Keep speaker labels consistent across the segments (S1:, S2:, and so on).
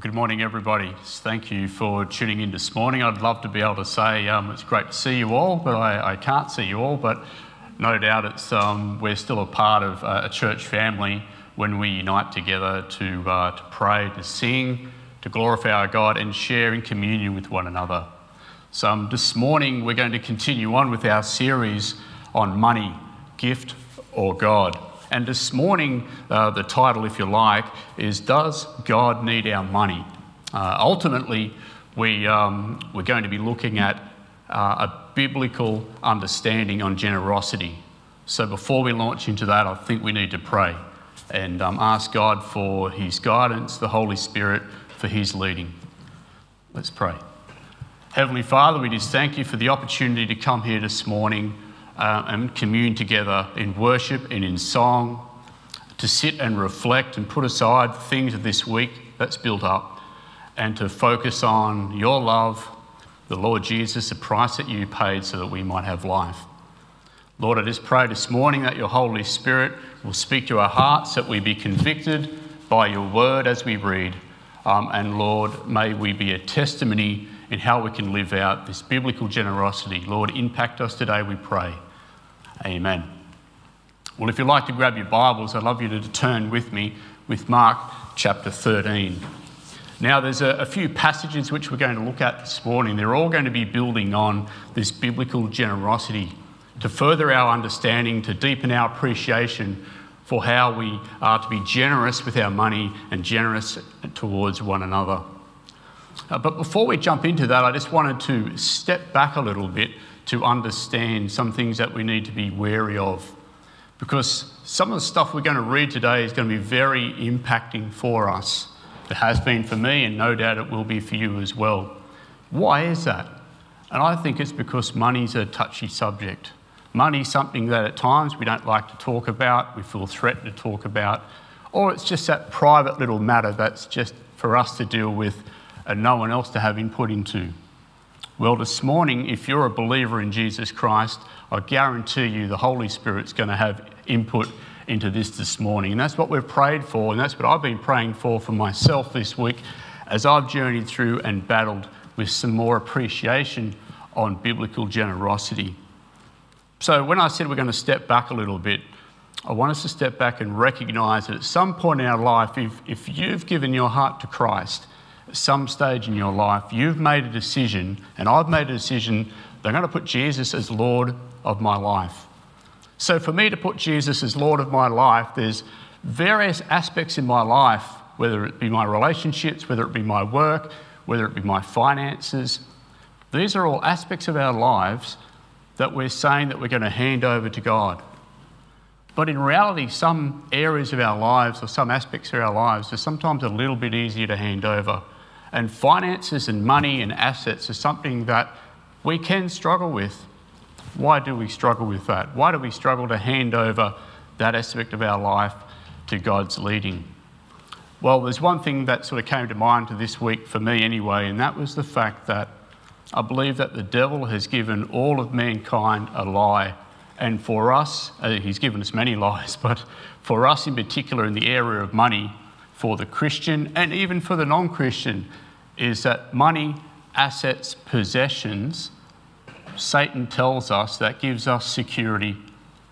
S1: Good morning, everybody. Thank you for tuning in this morning. I'd love to be able to say um, it's great to see you all, but I, I can't see you all. But no doubt it's, um, we're still a part of uh, a church family when we unite together to, uh, to pray, to sing, to glorify our God, and share in communion with one another. So um, this morning we're going to continue on with our series on money, gift, or God. And this morning, uh, the title, if you like, is Does God Need Our Money? Uh, ultimately, we, um, we're going to be looking at uh, a biblical understanding on generosity. So before we launch into that, I think we need to pray and um, ask God for His guidance, the Holy Spirit for His leading. Let's pray. Heavenly Father, we just thank you for the opportunity to come here this morning uh, and commune together in worship and in song, to sit and reflect and put aside things of this week that's built up, and to focus on your love, the Lord Jesus, the price that you paid so that we might have life. Lord, I just pray this morning that your Holy Spirit will speak to our hearts, that we be convicted by your word as we read. Um, and Lord, may we be a testimony in how we can live out this biblical generosity. Lord, impact us today, we pray. Amen. Well, if you'd like to grab your Bibles, I'd love you to turn with me with Mark chapter 13. Now, there's a, a, few passages which we're going to look at this morning. They're all going to be building on this biblical generosity to further our understanding, to deepen our appreciation for how we are to be generous with our money and generous towards one another. Uh, but before we jump into that, I just wanted to step back a little bit to understand some things that we need to be wary of. Because some of the stuff we're going to read today is going to be very impacting for us. It has been for me, and no doubt it will be for you as well. Why is that? And I think it's because money's a touchy subject. Money's something that at times we don't like to talk about, we feel threatened to talk about, or it's just that private little matter that's just for us to deal with and no one else to have input into. Well, this morning, if you're a believer in Jesus Christ, I guarantee you the Holy Spirit's going to have input into this this morning. And that's what we've prayed for, and that's what I've been praying for for myself this week as I've journeyed through and battled with some more appreciation on biblical generosity. So, when I said we're going to step back a little bit, I want us to step back and recognize that at some point in our life, if, if you've given your heart to Christ, some stage in your life, you've made a decision, and I've made a decision I'm going to put Jesus as Lord of my life. So, for me to put Jesus as Lord of my life, there's various aspects in my life, whether it be my relationships, whether it be my work, whether it be my finances. These are all aspects of our lives that we're saying that we're going to hand over to God. But in reality, some areas of our lives or some aspects of our lives are sometimes a little bit easier to hand over. And finances and money and assets are something that we can struggle with. Why do we struggle with that? Why do we struggle to hand over that aspect of our life to God's leading? Well, there's one thing that sort of came to mind this week for me anyway, and that was the fact that I believe that the devil has given all of mankind a lie. And for us, uh, he's given us many lies, but for us in particular in the area of money, for the Christian and even for the non Christian is that money, assets, possessions, Satan tells us that gives us security,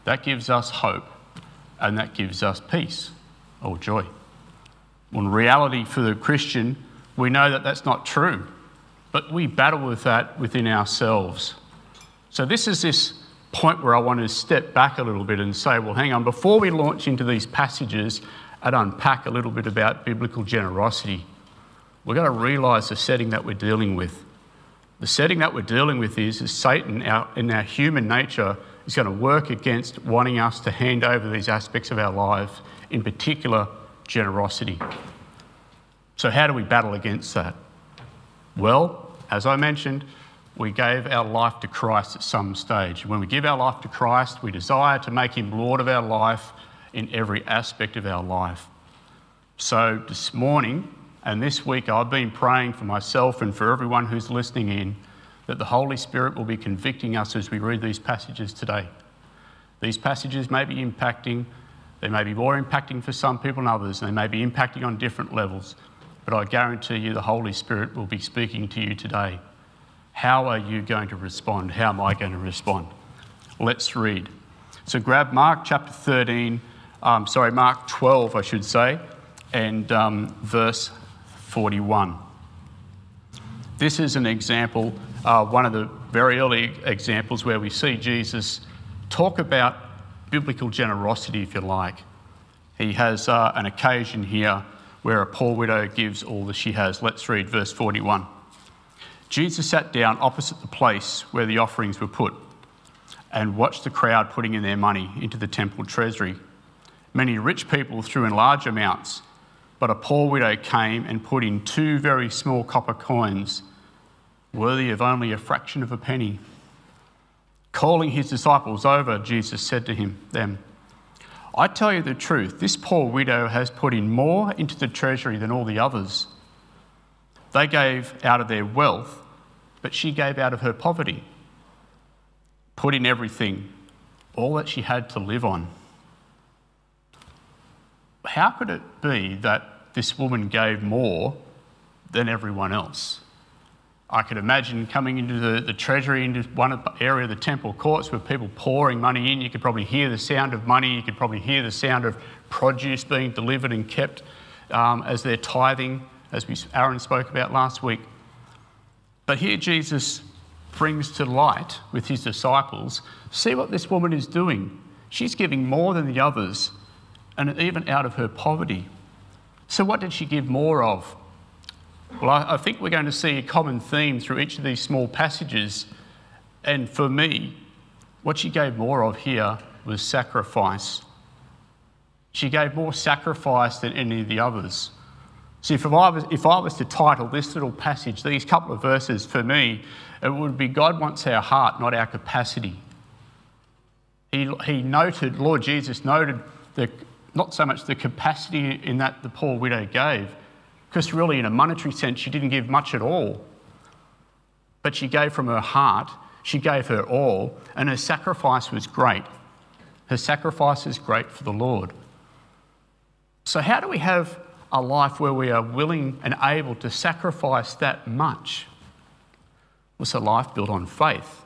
S1: that gives us hope, and that gives us peace or joy. Well, in reality, for the Christian, we know that that's not true, but we battle with that within ourselves. So, this is this point where I want to step back a little bit and say, well, hang on, before we launch into these passages, and unpack a little bit about biblical generosity, we've got to realize the setting that we're dealing with. The setting that we're dealing with is, is Satan, our, in our human nature, is going to work against wanting us to hand over these aspects of our lives, in particular, generosity. So, how do we battle against that? Well, as I mentioned, we gave our life to Christ at some stage. When we give our life to Christ, we desire to make him Lord of our life in every aspect of our life. So, this morning and this week, I've been praying for myself and for everyone who's listening in that the Holy Spirit will be convicting us as we read these passages today. These passages may be impacting, they may be more impacting for some people than others, they may be impacting on different levels. but I guarantee you the Holy Spirit will be speaking to you today. How are you going to respond? How am I going to respond? Let's read. So grab Mark chapter 13, um, sorry, Mark 12, I should say, and um, verse 41. This is an example, uh, one of the very early examples where we see Jesus talk about biblical generosity, if you like. He has uh, an occasion here where a poor widow gives all that she has. Let's read verse 41. Jesus sat down opposite the place where the offerings were put and watched the crowd putting in their money into the temple treasury. Many rich people threw in large amounts, but a poor widow came and put in two very small copper coins worthy of only a fraction of a penny. Calling his disciples over, Jesus said to him, them, I tell you the truth, this poor widow has put in more into the treasury than all the others. They gave out of their wealth, but she gave out of her poverty. Put in everything, all that she had to live on. How could it be that this woman gave more than everyone else? I could imagine coming into the, the treasury, into one area of the temple courts with people pouring money in. You could probably hear the sound of money. You could probably hear the sound of produce being delivered and kept um, as they're tithing, as we, Aaron spoke about last week. But here Jesus brings to light with his disciples see what this woman is doing. She's giving more than the others, and even out of her poverty. So, what did she give more of? Well, I, I think we're going to see a common theme through each of these small passages. And for me, what she gave more of here was sacrifice. She gave more sacrifice than any of the others. See, if I, was, if I was to title this little passage, these couple of verses for me, it would be God wants our heart, not our capacity. He, he noted, Lord Jesus noted, the, not so much the capacity in that the poor widow gave, because, really, in a monetary sense, she didn't give much at all. But she gave from her heart, she gave her all, and her sacrifice was great. Her sacrifice is great for the Lord. So, how do we have a life where we are willing and able to sacrifice that much? It's a life built on faith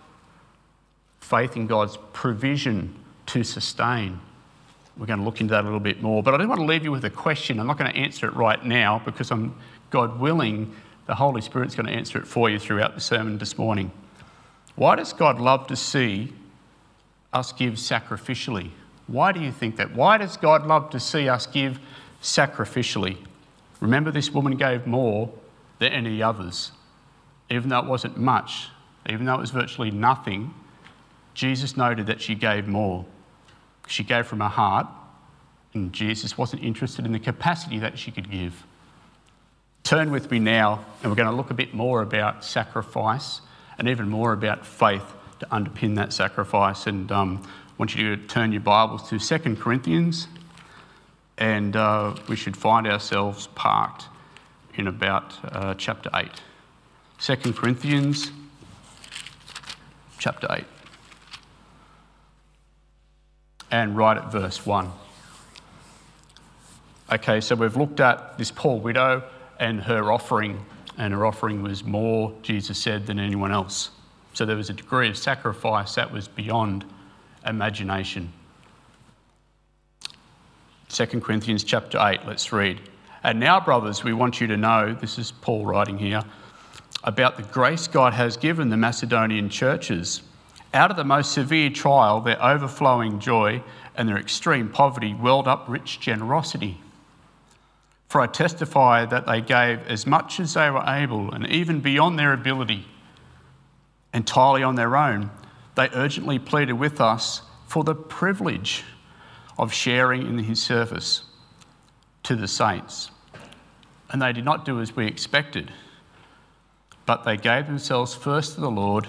S1: faith in God's provision to sustain we're going to look into that a little bit more. But I do want to leave you with a question. I'm not going to answer it right now because I'm, God willing, the Holy Spirit's going to answer it for you throughout the sermon this morning. Why does God love to see us give sacrificially? Why do you think that? Why does God love to see us give sacrificially? Remember, this woman gave more than any others. Even though it wasn't much, even though it was virtually nothing, Jesus noted that she gave more. She gave from her heart, and Jesus wasn't interested in the capacity that she could give. Turn with me now, and we're going to look a bit more about sacrifice and even more about faith to underpin that sacrifice. And um, I want you to turn your Bibles to 2 Corinthians, and uh, we should find ourselves parked in about uh, chapter 8. 2 Corinthians chapter 8 and right at verse 1. Okay, so we've looked at this poor widow and her offering, and her offering was more, Jesus said, than anyone else. So there was a degree of sacrifice that was beyond imagination. 2 Corinthians chapter 8, let's read. And now, brothers, we want you to know this is Paul writing here about the grace God has given the Macedonian churches out of the most severe trial, their overflowing joy and their extreme poverty welled up rich generosity. For I testify that they gave as much as they were able, and even beyond their ability, entirely on their own. They urgently pleaded with us for the privilege of sharing in his service to the saints. And they did not do as we expected, but they gave themselves first to the Lord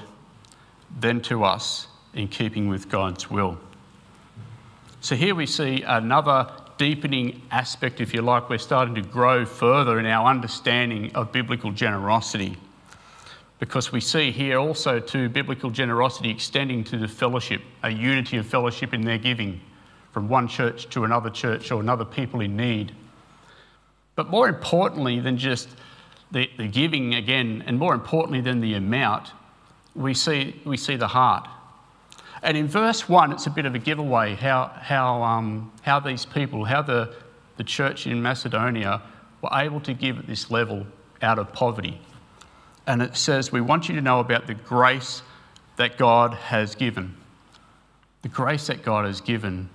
S1: then to us in keeping with God's will. So here we see another deepening aspect, if you like. We're starting to grow further in our understanding of biblical generosity. Because we see here also to biblical generosity extending to the fellowship, a unity of fellowship in their giving from one church to another church or another people in need. But more importantly than just the, the giving again, and more importantly than the amount, we see, we see the heart. And in verse 1, it's a bit of a giveaway how, how, um, how these people, how the, the church in Macedonia were able to give at this level out of poverty. And it says, We want you to know about the grace that God has given. The grace that God has given.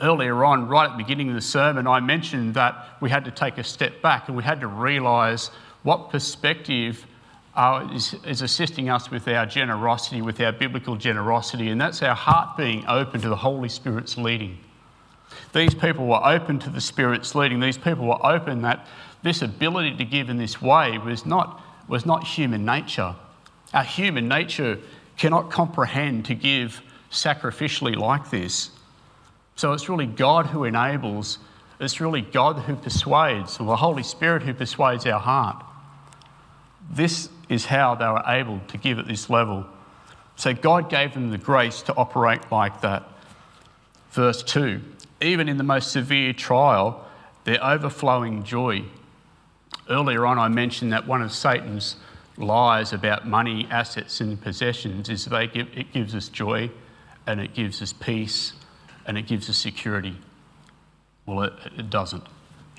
S1: Earlier on, right at the beginning of the sermon, I mentioned that we had to take a step back and we had to realise what perspective uh, is, is, assisting us with our generosity, with our biblical generosity, and that's our heart being open to the Holy Spirit's leading. These people were open to the Spirit's leading. These people were open that this ability to give in this way was not, was not human nature. Our human nature cannot comprehend to give sacrificially like this. So it's really God who enables, it's really God who persuades, or the Holy Spirit who persuades our heart. This is how they were able to give at this level. So God gave them the grace to operate like that. Verse 2 Even in the most severe trial, their overflowing joy. Earlier on, I mentioned that one of Satan's lies about money, assets, and possessions is they give, it gives us joy and it gives us peace and it gives us security. Well, it, it doesn't.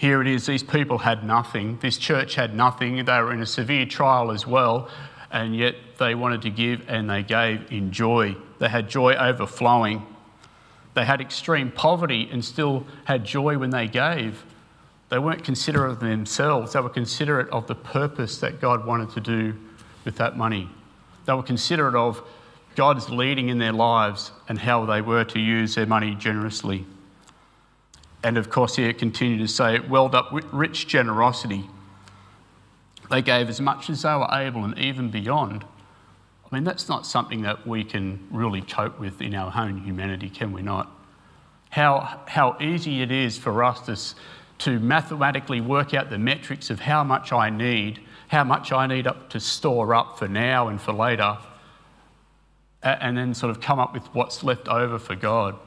S1: Here it is, these people had nothing. This church had nothing. They were in a severe trial as well, and yet they wanted to give and they gave in joy. They had joy overflowing. They had extreme poverty and still had joy when they gave. They weren't considerate of themselves, they were considerate of the purpose that God wanted to do with that money. They were considerate of God's leading in their lives and how they were to use their money generously. And of course, here it continued to say, it welled up with rich generosity. They gave as much as they were able and even beyond. I mean, that's not something that we can really cope with in our own humanity, can we not? How, how easy it is for us to, to mathematically work out the metrics of how much I need, how much I need up to store up for now and for later, and then sort of come up with what's left over for God.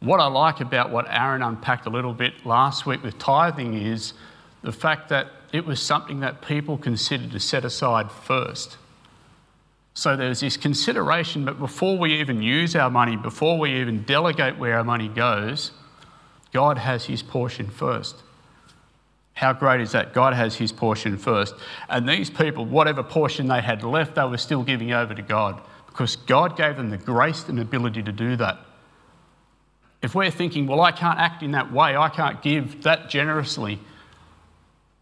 S1: What I like about what Aaron unpacked a little bit last week with tithing is the fact that it was something that people considered to set aside first. So there's this consideration, but before we even use our money, before we even delegate where our money goes, God has his portion first. How great is that? God has his portion first. And these people, whatever portion they had left, they were still giving over to God because God gave them the grace and ability to do that. If we're thinking, well, I can't act in that way, I can't give that generously,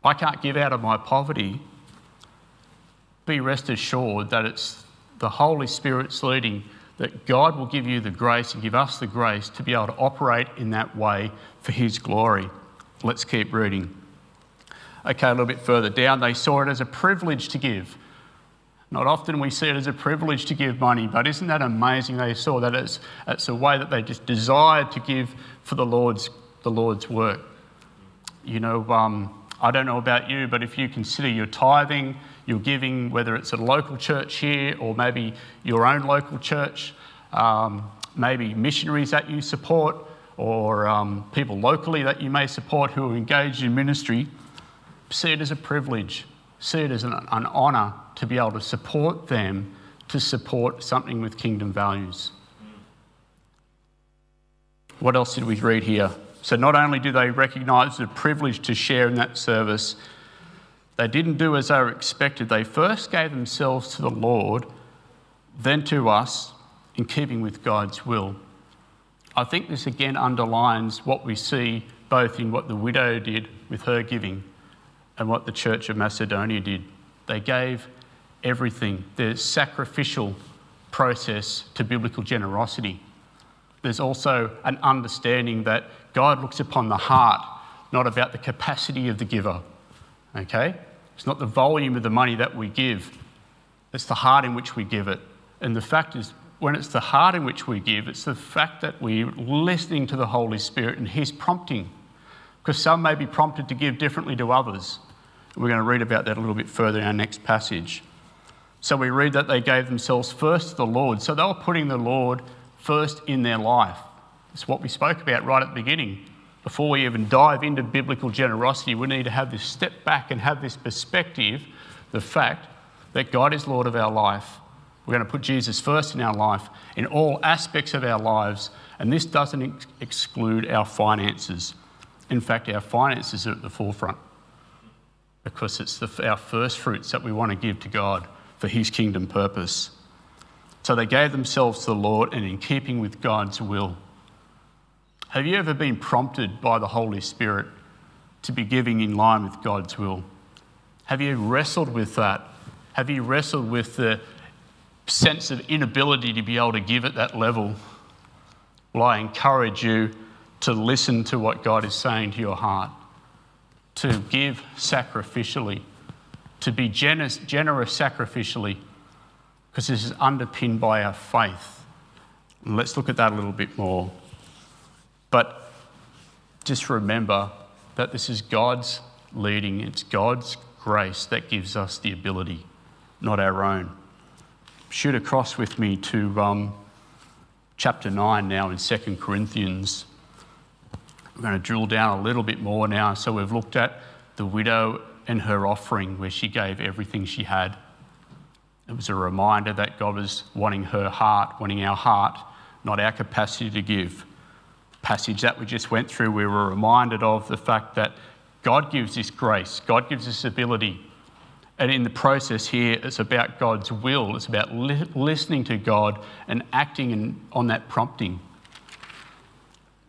S1: I can't give out of my poverty, be rest assured that it's the Holy Spirit's leading, that God will give you the grace and give us the grace to be able to operate in that way for His glory. Let's keep reading. Okay, a little bit further down, they saw it as a privilege to give. Not often we see it as a privilege to give money, but isn't that amazing? They saw that it's, it's a way that they just desired to give for the Lord's, the Lord's work. You know, um, I don't know about you, but if you consider your tithing, your giving, whether it's a local church here or maybe your own local church, um, maybe missionaries that you support, or um, people locally that you may support who are engaged in ministry, see it as a privilege, see it as an, an honour to be able to support them to support something with kingdom values. What else did we read here? So, not only do they recognize the privilege to share in that service, they didn't do as they were expected. They first gave themselves to the Lord, then to us, in keeping with God's will. I think this again underlines what we see both in what the widow did with her giving and what the Church of Macedonia did. They gave everything. There's sacrificial process to biblical generosity. There's also an understanding that God looks upon the heart, not about the capacity of the giver. Okay? It's not the volume of the money that we give, it's the heart in which we give it. And the fact is, when it's the heart in which we give, it's the fact that we're listening to the Holy Spirit and His prompting. Because some may be prompted to give differently to others. We're going to read about that a little bit further in our next passage. So we read that they gave themselves first to the Lord. So they were putting the Lord first in their life. It's what we spoke about right at the beginning. before we even dive into biblical generosity, we need to have this step back and have this perspective the fact that God is Lord of our life. We're going to put Jesus first in our life, in all aspects of our lives, and this doesn't ex- exclude our finances. In fact, our finances are at the forefront because it's the, our first fruits that we want to give to God for His kingdom purpose. So they gave themselves to the Lord and in keeping with God's will. Have you ever been prompted by the Holy Spirit to be giving in line with God's will? Have you wrestled with that? Have you wrestled with the sense of inability to be able to give at that level? Well, I encourage you to listen to what God is saying to your heart, to give sacrificially, to be generous, generous sacrificially, because this is underpinned by our faith. And let's look at that a little bit more. But just remember that this is God's leading, it's God's grace that gives us the ability, not our own. Shoot across with me to um, chapter 9 now in 2 Corinthians. We're going to drill down a little bit more now. So we've looked at the widow and her offering, where she gave everything she had. It was a reminder that God was wanting her heart, wanting our heart, not our capacity to give passage that we just went through, we were reminded of the fact that God gives this grace, God gives this ability. And in the process here, it's about God's will, it's about li- listening to God and acting in, on that prompting.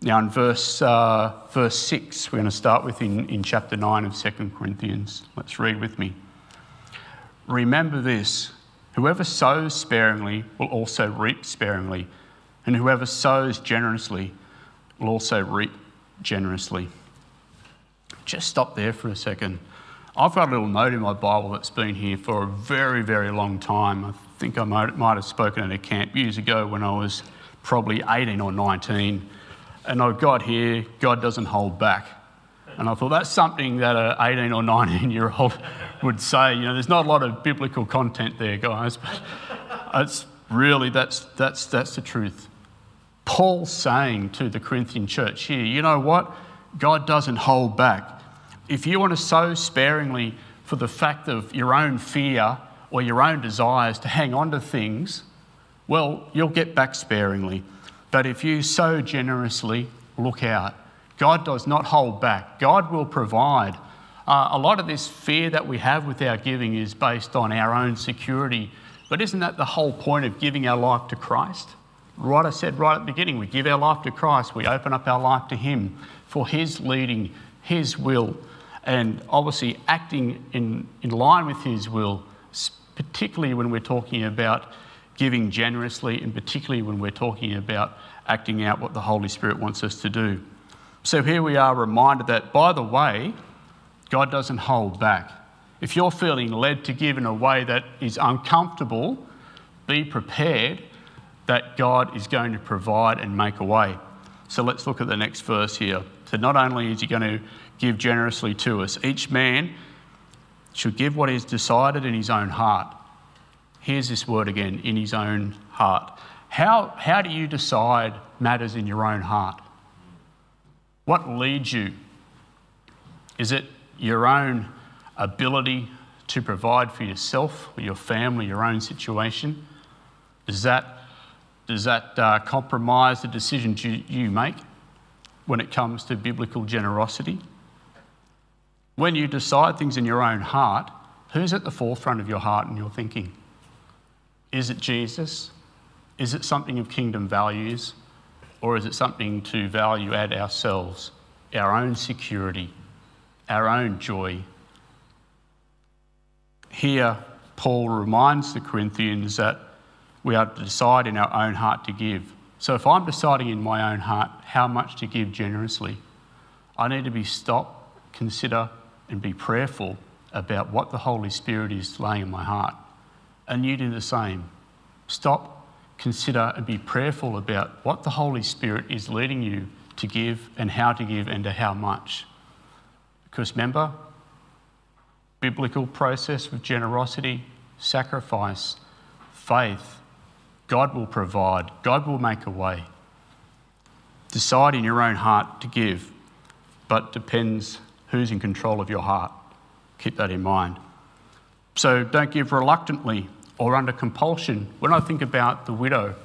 S1: Now, in verse, uh, verse 6, we're going to start with in, in chapter 9 of 2 Corinthians. Let's read with me. Remember this whoever sows sparingly will also reap sparingly, and whoever sows generously will also reap generously. Just stop there for a second. I've got a little note in my Bible that's been here for a very, very long time. I think I might, might have spoken at a camp years ago when I was probably 18 or 19. And I've got here, God doesn't hold back. And I thought that's something that an 18 or 19 year old would say. You know, there's not a lot of biblical content there, guys, but it's really, that's, that's, that's the truth. Paul's saying to the Corinthian church here, you know what? God doesn't hold back. If you want to sow sparingly for the fact of your own fear or your own desires to hang on to things, well, you'll get back sparingly. But if you sow generously, look out. God does not hold back, God will provide. Uh, a lot of this fear that we have with our giving is based on our own security. But isn't that the whole point of giving our life to Christ? Right, I said right at the beginning, we give our life to Christ, we open up our life to Him for His leading, His will, and obviously acting in, in line with His will, particularly when we're talking about giving generously, and particularly when we're talking about acting out what the Holy Spirit wants us to do. So here we are reminded that, by the way, God doesn't hold back. If you're feeling led to give in a way that is uncomfortable, be prepared that God is going to provide and make a way. So let's look at the next verse here. So, not only is He going to give generously to us, each man should give what is decided in his own heart. Here's this word again in his own heart. How, how do you decide matters in your own heart? What leads you? Is it your own ability to provide for yourself or your family, your own situation? Does that does that uh, compromise the decisions you, you make when it comes to biblical generosity? When you decide things in your own heart, who's at the forefront of your heart and your thinking? Is it Jesus? Is it something of kingdom values? Or is it something to value add ourselves, our own security, our own joy? Here, Paul reminds the Corinthians that we are to decide in our own heart to give. So if I'm deciding in my own heart how much to give generously, I need to be stopped, consider, and be prayerful about what the Holy Spirit is laying in my heart. And you do the same. Stop, consider, and be prayerful about what the Holy Spirit is leading you to give and how to give and to how much. Because remember, biblical process of generosity, sacrifice, faith, God will provide, God will make a way. Decide in your own heart to give. but depends who's in control of your heart. Keep that in mind. So don't give reluctantly or under compulsion. When I think about the widow,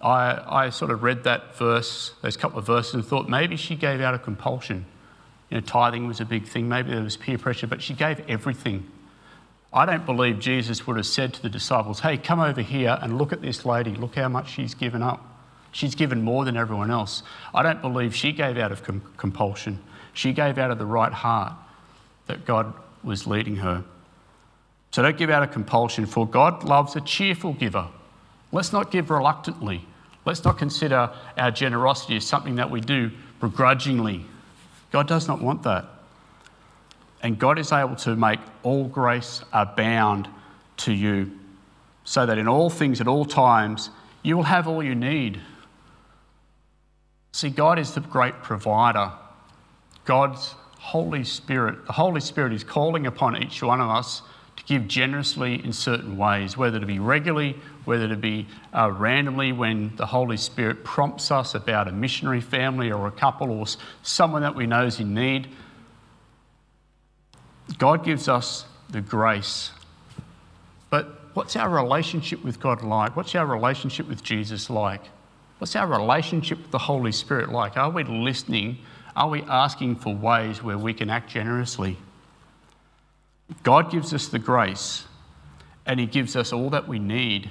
S1: I, I sort of read that verse, those couple of verses, and thought maybe she gave out of compulsion. You know, tithing was a big thing, maybe there was peer pressure, but she gave everything. I don't believe Jesus would have said to the disciples, Hey, come over here and look at this lady, look how much she's given up. She's given more than everyone else. I don't believe she gave out of com- compulsion. She gave out of the right heart that God was leading her. So don't give out of compulsion, for God loves a cheerful giver. Let's not give reluctantly. Let's not consider our generosity as something that we do begrudgingly. God does not want that. And God is able to make all grace abound to you, so that in all things at all times you will have all you need. See, God is the great provider. God's Holy Spirit, the Holy Spirit is calling upon each one of us to give generously in certain ways, whether to be regularly, whether to be uh, randomly when the Holy Spirit prompts us about a missionary family or a couple or someone that we know is in need. God gives us the grace. But what's our relationship with God like? What's our relationship with Jesus like? What's our relationship with the Holy Spirit like? Are we listening? Are we asking for ways where we can act generously? God gives us the grace and He gives us all that we need.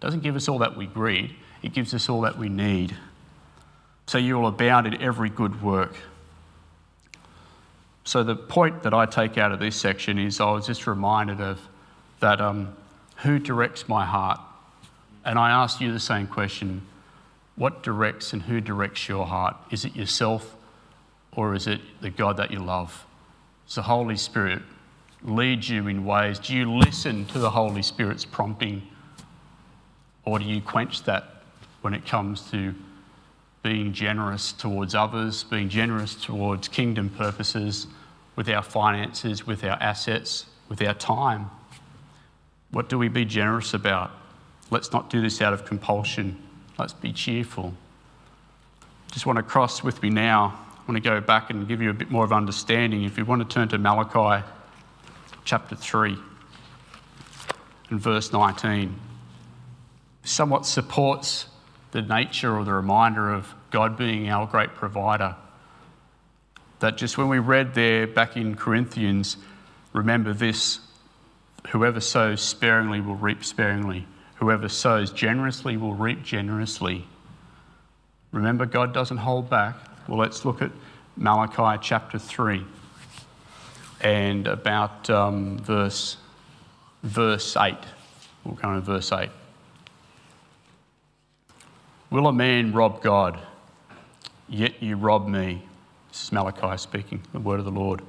S1: Doesn't give us all that we greed, He gives us all that we need. So you will abound in every good work. So the point that I take out of this section is I was just reminded of that um, who directs my heart? And I asked you the same question what directs and who directs your heart? Is it yourself or is it the God that you love? It's the Holy Spirit leads you in ways? Do you listen to the Holy Spirit's prompting? Or do you quench that when it comes to being generous towards others, being generous towards kingdom purposes, with our finances, with our assets, with our time? What do we be generous about? Let's not do this out of compulsion. Let's be cheerful. Just want to cross with me now. I want to go back and give you a bit more of understanding. If you want to turn to Malachi chapter 3 and verse 19 somewhat supports the nature or the reminder of God being our great provider. That just when we read there back in Corinthians, remember this whoever sows sparingly will reap sparingly, whoever sows generously will reap generously. Remember, God doesn't hold back. Well, let's look at Malachi chapter 3 and about um, verse, verse 8. We'll go to verse 8. Will a man rob God? Yet you rob me. This is Malachi speaking, the word of the Lord.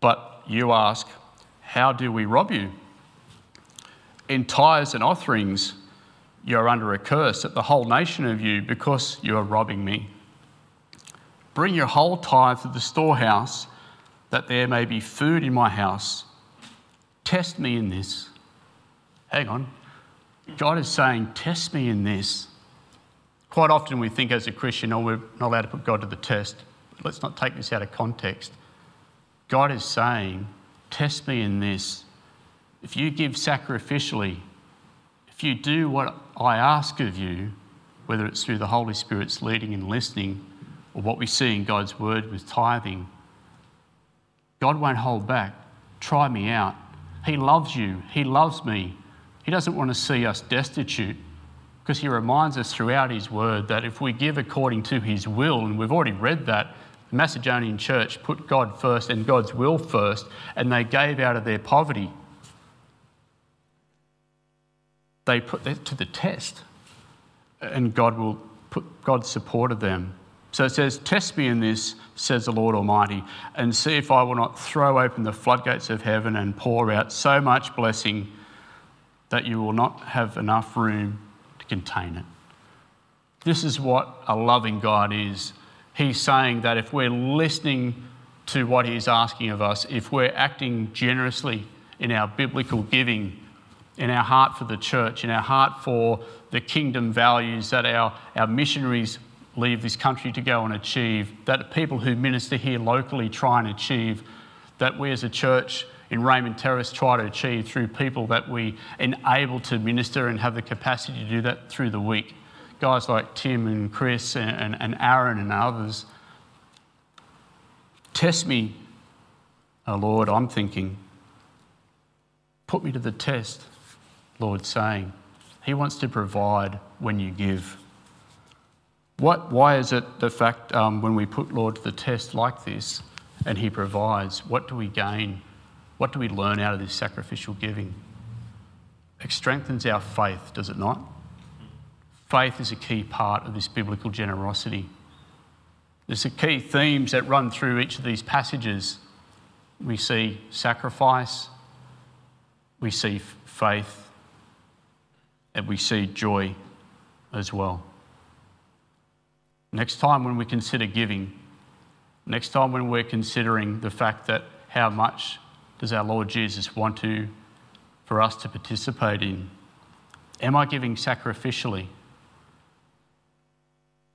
S1: But you ask, How do we rob you? In tithes and offerings, you are under a curse at the whole nation of you because you are robbing me. Bring your whole tithe to the storehouse that there may be food in my house. Test me in this. Hang on. God is saying, Test me in this. Quite often we think as a Christian, oh, we're not allowed to put God to the test. Let's not take this out of context. God is saying, Test me in this. If you give sacrificially, if you do what I ask of you, whether it's through the Holy Spirit's leading and listening, or what we see in God's word with tithing, God won't hold back. Try me out. He loves you. He loves me. He doesn't want to see us destitute because He reminds us throughout His word that if we give according to His will, and we've already read that, the Macedonian church put God first and God's will first, and they gave out of their poverty. They put that to the test, and God will put God supported them. So it says, Test me in this, says the Lord Almighty, and see if I will not throw open the floodgates of heaven and pour out so much blessing that you will not have enough room to contain it. This is what a loving God is. He's saying that if we're listening to what He's asking of us, if we're acting generously in our biblical giving, in our heart for the church, in our heart for the kingdom values that our, our missionaries leave this country to go and achieve, that people who minister here locally try and achieve, that we as a church in Raymond Terrace try to achieve through people that we enable to minister and have the capacity to do that through the week. Guys like Tim and Chris and, and, and Aaron and others. Test me, oh Lord, I'm thinking. Put me to the test, Lord, saying. He wants to provide when you give. What, why is it the fact um, when we put Lord to the test like this and He provides, what do we gain? What do we learn out of this sacrificial giving? It strengthens our faith, does it not? Faith is a key part of this biblical generosity. There's the key themes that run through each of these passages. We see sacrifice, we see faith, and we see joy as well. Next time when we consider giving, next time when we're considering the fact that how much does our Lord Jesus want to for us to participate in? Am I giving sacrificially?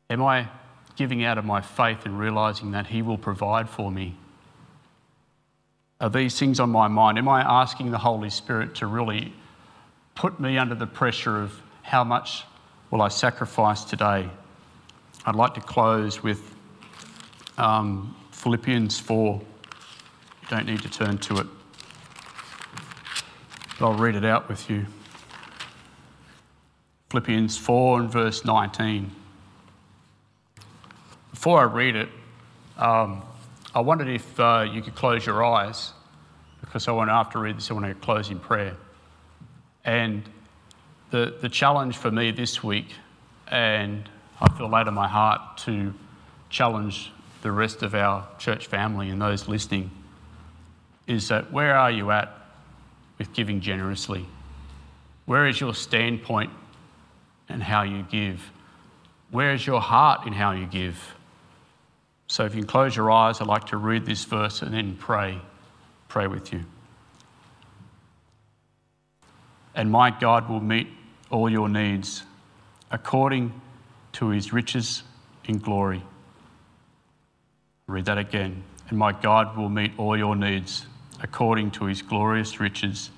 S1: Am I giving out of my faith and realizing that He will provide for me? Are these things on my mind? Am I asking the Holy Spirit to really put me under the pressure of how much will I sacrifice today? I'd like to close with um, Philippians 4 You don't need to turn to it. But I'll read it out with you. Philippians 4 and verse 19. Before I read it, um, I wondered if uh, you could close your eyes because I want to, after read this, I want to close in prayer. And the, the challenge for me this week, and I feel laid on my heart to challenge the rest of our church family and those listening, is that where are you at with giving generously? Where is your standpoint and how you give? Where is your heart in how you give? So if you can close your eyes, I'd like to read this verse and then pray, pray with you. And my God will meet all your needs according to his riches in glory. i read that again. And my God will meet all your needs according to his glorious riches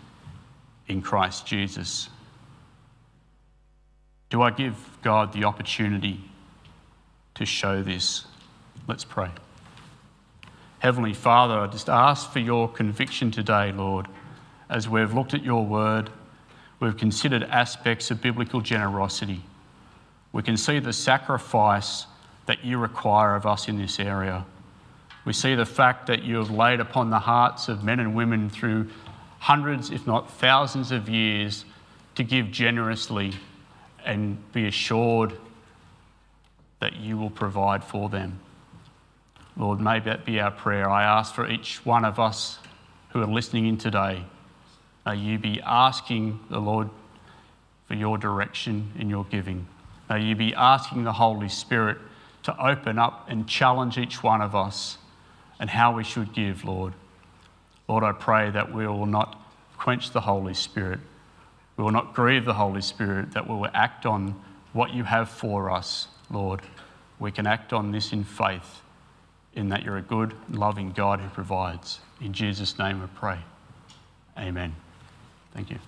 S1: in Christ Jesus. Do I give God the opportunity to show this? Let's pray. Heavenly Father, I just ask for your conviction today, Lord, as we've looked at your word, we've considered aspects of biblical generosity. We can see the sacrifice that you require of us in this area. We see the fact that you have laid upon the hearts of men and women through hundreds, if not thousands of years, to give generously and be assured that you will provide for them. Lord, may that be our prayer. I ask for each one of us who are listening in today, may you be asking the Lord for your direction in your giving. May you be asking the Holy Spirit to open up and challenge each one of us and how we should give, Lord. Lord, I pray that we will not quench the Holy Spirit. We will not grieve the Holy Spirit, that we will act on what you have for us, Lord. We can act on this in faith, in that you're a good, loving God who provides. In Jesus' name I pray. Amen. Thank you.